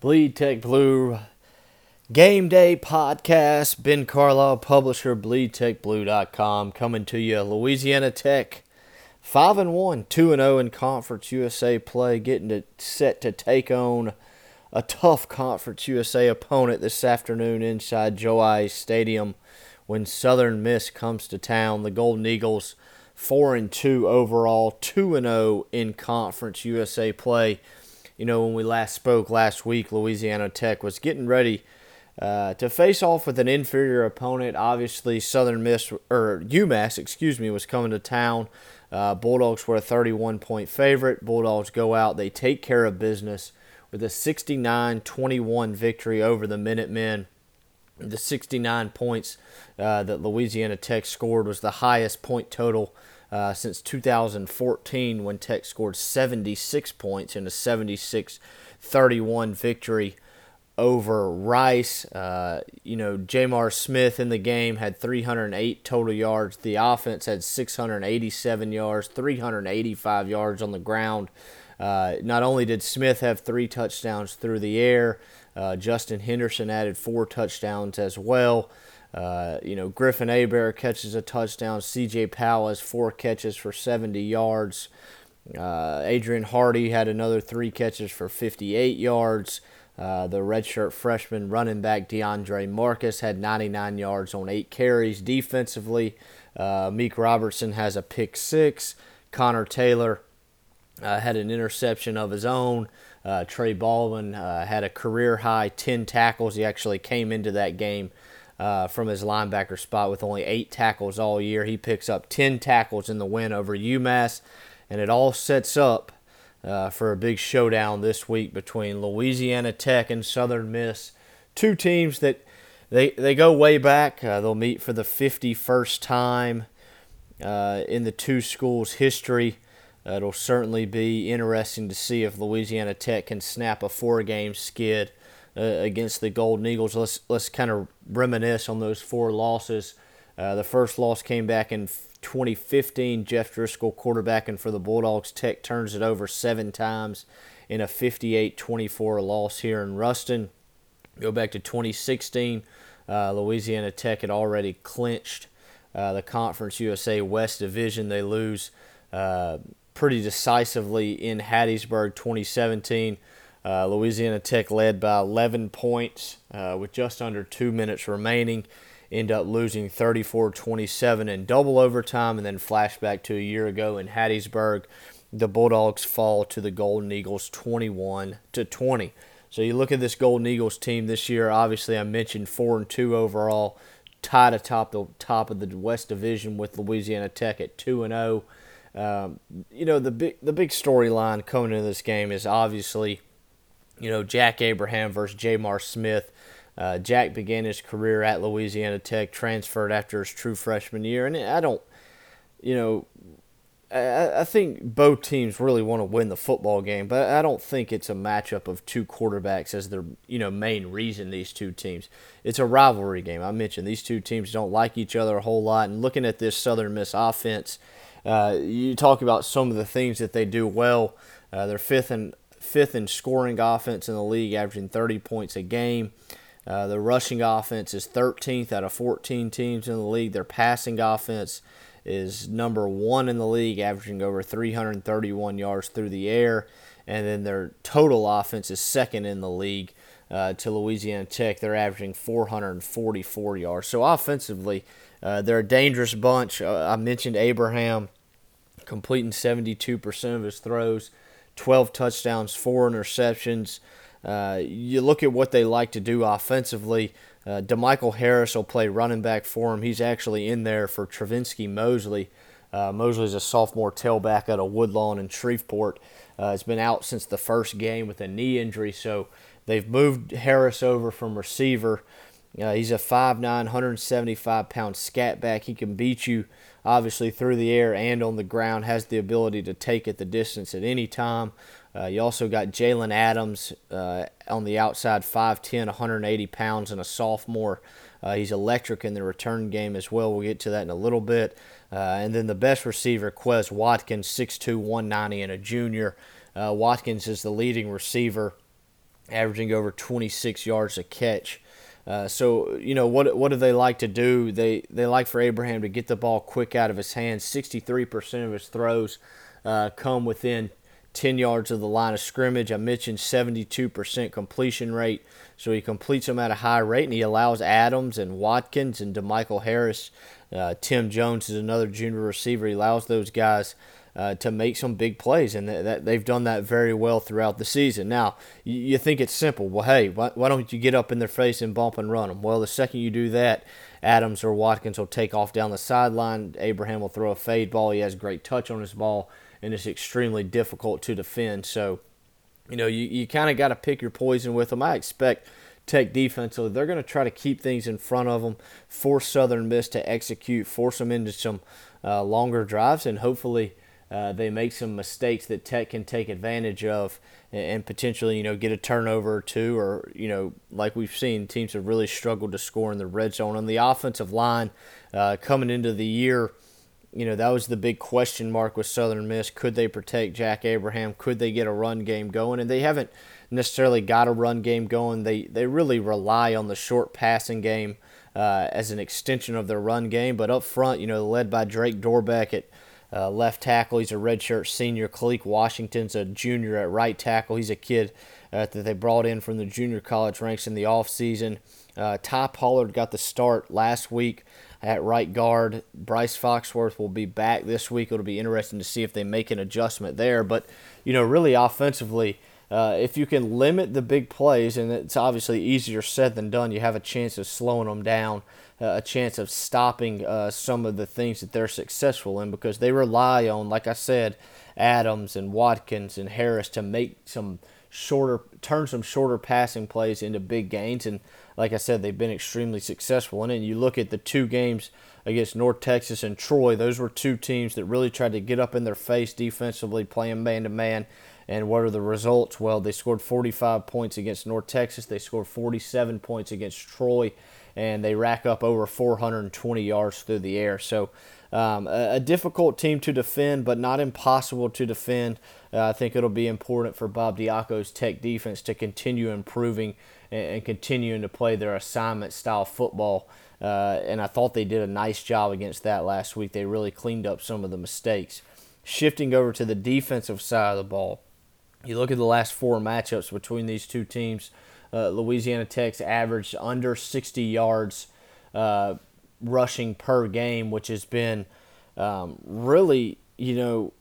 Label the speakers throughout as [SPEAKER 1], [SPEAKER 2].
[SPEAKER 1] Bleed Tech Blue Game Day Podcast. Ben Carlisle, publisher, bleedtechblue.com, coming to you. Louisiana Tech, 5 and 1, 2 and 0 in Conference USA play, getting it set to take on a tough Conference USA opponent this afternoon inside Joe Aillet Stadium when Southern Miss comes to town. The Golden Eagles, 4 and 2 overall, 2 and 0 in Conference USA play you know, when we last spoke last week, Louisiana Tech was getting ready uh, to face off with an inferior opponent. Obviously, Southern Miss or UMass, excuse me, was coming to town. Uh, Bulldogs were a 31 point favorite. Bulldogs go out, they take care of business with a 69 21 victory over the Minutemen. The 69 points uh, that Louisiana Tech scored was the highest point total uh, since 2014 when Tech scored 76 points in a 76 31 victory over Rice. Uh, you know, J'Mar Smith in the game had 308 total yards. The offense had 687 yards, 385 yards on the ground. Uh, not only did Smith have three touchdowns through the air, uh, Justin Henderson added four touchdowns as well. Uh, you know, Griffin Hebert catches a touchdown. C.J. Powell has four catches for 70 yards. Uh, Adrian Hardy had another three catches for 58 yards. Uh, the redshirt freshman running back DeAndre Marcus had 99 yards on eight carries. Defensively, uh, Meek Robertson has a pick six. Connor Taylor uh, had an interception of his own. Trey Baldwin had a career high 10 tackles. He actually came into that game uh, from his linebacker spot with only eight tackles all year. He picks up 10 tackles in the win over UMass, and it all sets up uh, for a big showdown this week between Louisiana Tech and Southern Miss. Two teams that they, they go way back. Uh, they'll meet for the 51st time uh, in the two schools' history. It'll certainly be interesting to see if Louisiana Tech can snap a four game skid uh, against the Golden Eagles. Let's let's kind of reminisce on those four losses. Uh, the first loss came back in 2015. Jeff Driskel quarterbacking for the Bulldogs. Tech turns it over seven times in a 58-24 loss here in Ruston. Go back to 2016. Uh, Louisiana Tech had already clinched uh, the Conference USA West Division. They lose uh, pretty decisively in Hattiesburg 2017. Uh, Louisiana Tech led by 11 points uh, with just under two minutes remaining. End up losing 34 27 in double overtime, and then flashback to a year ago in Hattiesburg. The Bulldogs fall to the Golden Eagles 21 to 20. So you look at this Golden Eagles team this year. Obviously, I mentioned four and two overall, tied atop the top of the West Division with Louisiana Tech at two and zero. Oh. Um, you know the big the big storyline coming into this game is obviously you know, Jack Abraham versus J'Mar Smith. Uh, Jack began his career at Louisiana Tech, transferred after his true freshman year, and I don't, you know, I, I think both teams really want to win the football game, but I don't think it's a matchup of two quarterbacks as their you know main reason. These two teams, it's a rivalry game. I mentioned these two teams don't like each other a whole lot, and looking at this Southern Miss offense, uh, you talk about some of the things that they do well. Uh, they're fifth in fifth in scoring offense in the league, averaging 30 points a game. Uh, the rushing offense is 13th out of 14 teams in the league. Their passing offense is number one in the league, averaging over 331 yards through the air. And then their total offense is second in the league uh, to Louisiana Tech. They're averaging 444 yards. So offensively, uh, they're a dangerous bunch. Uh, I mentioned Abraham completing 72% of his throws. 12 touchdowns, four interceptions. Uh, you look at what they like to do offensively. Uh, DeMichael Harris will play running back for him. He's actually in there for Trivenskey Mosley. Uh, Mosley's a sophomore tailback out of Woodlawn and Shreveport. Uh, has been out since the first game with a knee injury, so they've moved Harris over from receiver. Uh, he's a 5'9", 175 pound scat back. He can beat you obviously through the air and on the ground, has the ability to take it the distance at any time. Uh, you also got Jaylond Adams uh, on the outside, 5'10, 180 pounds, and a sophomore. Uh, he's electric in the return game as well. We'll get to that in a little bit. Uh, and then the best receiver, Quez Watkins, 6'2, 190, and a junior. Uh, Watkins is the leading receiver averaging over 26 yards a catch. Uh, so you know what what do they like to do? They they like for Abraham to get the ball quick out of his hands. 63% of his throws uh, come within 10 yards of the line of scrimmage. I mentioned 72% completion rate, so he completes them at a high rate, and he allows Adams and Watkins and DeMichael Harris. Uh, Tim Jones is another junior receiver. He allows those guys uh, to make some big plays, and that they've done that very well throughout the season. Now, you, you think it's simple. Well, hey, why, why don't you get up in their face and bump and run them? Well, the second you do that, Adams or Watkins will take off down the sideline. Abraham will throw a fade ball. He has great touch on his ball, and it's extremely difficult to defend. So, you know, you, you kind of got to pick your poison with them. I expect Tech defensively, they're going to try to keep things in front of them, force Southern Miss to execute, force them into some uh, longer drives, and hopefully uh, they make some mistakes that Tech can take advantage of and, and, potentially, you know, get a turnover or two, or you know, like we've seen, teams have really struggled to score in the red zone. On the offensive line, uh, coming into the year, you know, that was the big question mark with Southern Miss. Could they protect Jack Abraham? Could they get a run game going? And they haven't necessarily got a run game going. They they really rely on the short passing game uh, as an extension of their run game. But up front, you know, led by Drake Dorbeck at uh, left tackle. He's a redshirt senior. Khalique Washington's a junior at right tackle. He's a kid uh, that they brought in from the junior college ranks in the offseason. Uh, Ty Pollard got the start last week at right guard. Bryce Foxworth will be back this week. It'll be interesting to see if they make an adjustment there. But, you know, really offensively, uh, if you can limit the big plays, and it's obviously easier said than done, you have a chance of slowing them down, uh, a chance of stopping uh, some of the things that they're successful in because they rely on, like I said, Adams and Watkins and Harris to make some shorter, turn some shorter passing plays into big gains. And like I said, they've been extremely successful. And you look at the two games against North Texas and Troy, those were two teams that really tried to get up in their face defensively, playing man to man and what are the results? Well, they scored 45 points against North Texas. They scored 47 points against Troy, and they rack up over 420 yards through the air. So, um, a, a, difficult team to defend, but not impossible to defend. Uh, I think it'll be important for Bob Diaco's Tech defense to continue improving and, and continuing to play their assignment style football. Uh, and I thought they did a nice job against that last week. They really cleaned up some of the mistakes. Shifting over to the defensive side of the ball, you look at the last four matchups between these two teams. Uh, Louisiana Tech's averaged under 60 yards uh, rushing per game, which has been um, really, you know,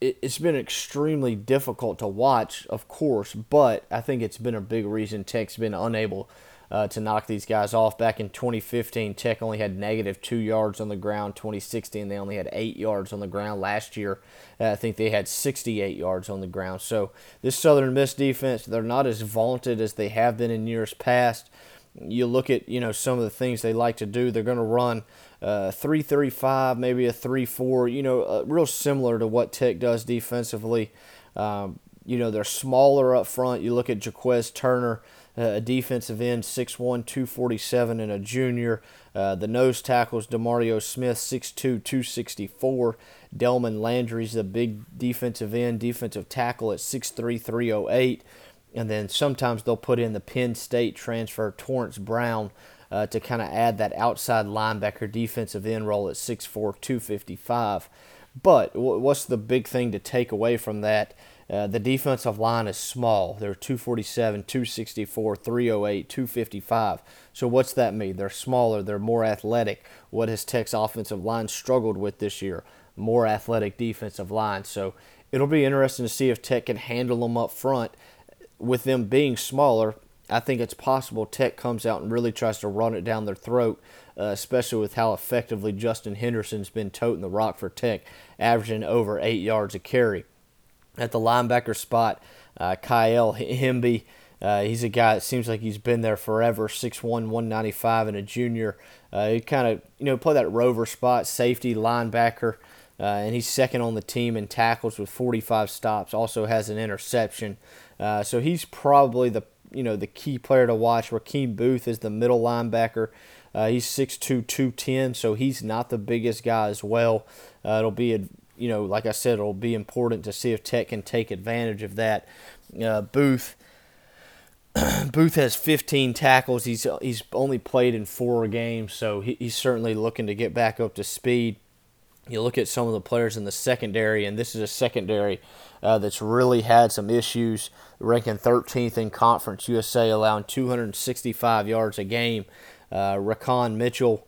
[SPEAKER 1] it, it's been extremely difficult to watch, of course, but I think it's been a big reason Tech's been unable uh, to knock these guys off. Back in 2015, Tech only had negative two yards on the ground. 2016, they only had eight yards on the ground. Last year, uh, I think they had 68 yards on the ground. So this Southern Miss defense, they're not as vaunted as they have been in years past. You look at you know some of the things they like to do. They're going to run uh, 335, maybe a 3-4. You know, uh, real similar to what Tech does defensively. Um, you know, they're smaller up front. You look at Jacques Turner a defensive end, 6'1", 247, and a junior. Uh, the nose tackles, Demario Smith, 6'2", 264. Delman Landry's the big defensive end, defensive tackle at 6'3", 308. And then sometimes they'll put in the Penn State transfer, Torrence Brown, uh, to kind of add that outside linebacker defensive end role at 6'4", 255. But what's the big thing to take away from that? Uh, the defensive line is small. They're 247, 264, 308, 255. So what's that mean? They're smaller. They're more athletic. What has Tech's offensive line struggled with this year? More athletic defensive line. So it'll be interesting to see if Tech can handle them up front. With them being smaller, I think it's possible Tech comes out and really tries to run it down their throat, uh, especially with how effectively Justin Henderson's been toting the rock for Tech, averaging over eight yards a carry at the linebacker spot. Uh, Kyle Hemby, uh, he's a guy that seems like he's been there forever, 6'1", 195, and a junior. Uh, he kind of you know play that rover spot, safety, linebacker, uh, and he's second on the team in tackles with 45 stops. Also has an interception, uh, so he's probably the you know the key player to watch. Racheem Boothe is the middle linebacker. Uh, he's 6'2", 210, so he's not the biggest guy as well. It'll be a you know, like I said, it'll be important to see if Tech can take advantage of that. Uh, Booth, Booth has 15 tackles. He's he's only played in four games, so he, he's certainly looking to get back up to speed. You look at some of the players in the secondary, and this is a secondary uh, that's really had some issues, ranking 13th in Conference USA, allowing 265 yards a game. Uh, Mitchell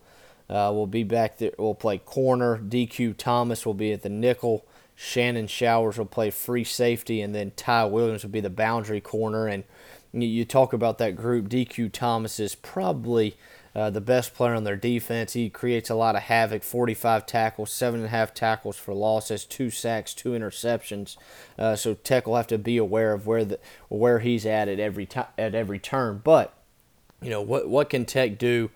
[SPEAKER 1] uh, will be back there. Will play corner. DQ Thomas will be at the nickel. Shannon Showers will play free safety, and then Ty Williams will be the boundary corner. And you talk about that group. DQ Thomas is probably uh, the best player on their defense. He creates a lot of havoc 45 tackles, 7.5 tackles for losses, 2 sacks, 2 interceptions. Uh, so Tech will have to be aware of where the where he's at at every, t- at every turn. But, you know, what, what can Tech do?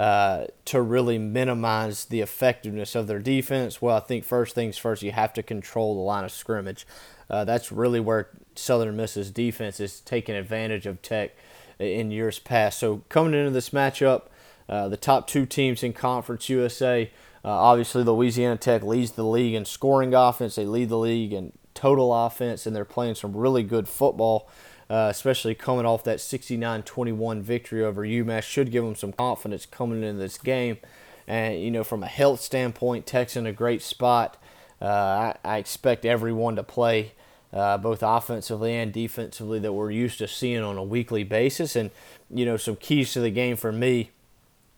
[SPEAKER 1] Uh, to really minimize the effectiveness of their defense? Well, I think first things first, you have to control the line of scrimmage. Uh, that's really where Southern Miss's defense is taking advantage of Tech in years past. So coming into this matchup, uh, the top two teams in Conference USA, uh, obviously Louisiana Tech leads the league in scoring offense. They lead the league in total offense, and they're playing some really good football. Uh, especially coming off that 69-21 victory over UMass, should give them some confidence coming into this game. And you know, from a health standpoint, Tech's in a great spot. Uh, I, I, expect everyone to play uh, both offensively and defensively that we're used to seeing on a weekly basis. And you know, some keys to the game for me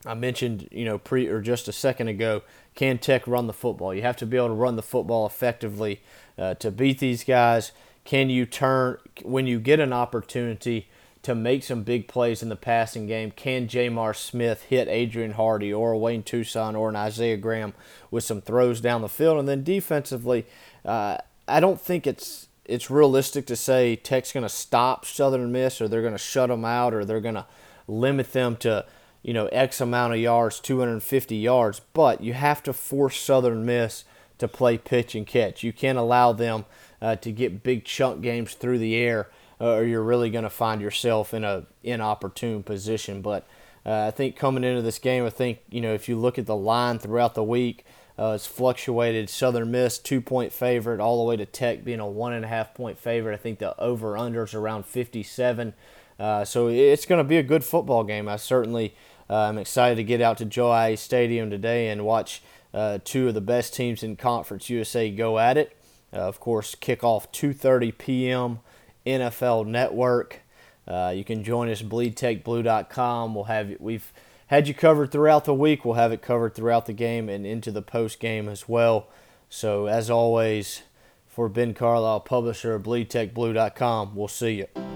[SPEAKER 1] I mentioned, you know, pre or just a second ago, can Tech run the football? You have to be able to run the football effectively uh, to beat these guys. Can you turn when you get an opportunity to make some big plays in the passing game? Can J'Mar Smith hit Adrian Hardy or Wayne Tucson or an Isaiah Graham with some throws down the field? And then defensively, uh, I don't think it's it's realistic to say Tech's going to stop Southern Miss or they're going to shut them out or they're going to limit them to you know, X amount of yards, 250 yards, but you have to force Southern Miss to play pitch and catch. You can't allow them uh, to get big chunk games through the air, uh, or you're really going to find yourself in a inopportune position. But uh, I think coming into this game, I think you know if you look at the line throughout the week, uh, it's fluctuated. Southern Miss two point favorite, all the way to Tech being a one and a half point favorite. I think the over unders around 57. Uh, so it's going to be a good football game. I certainly uh, I'm excited to get out to Joe. Stadium today and watch uh, two of the best teams in Conference USA go at it. Uh, of course, kickoff 2:30 p.m. NFL Network. Uh, you can join us bleedtechblue.com. We'll have we've had you covered throughout the week. We'll have it covered throughout the game and into the post game as well. So as always, for Ben Carlisle, publisher of bleedtechblue.com, we'll see you.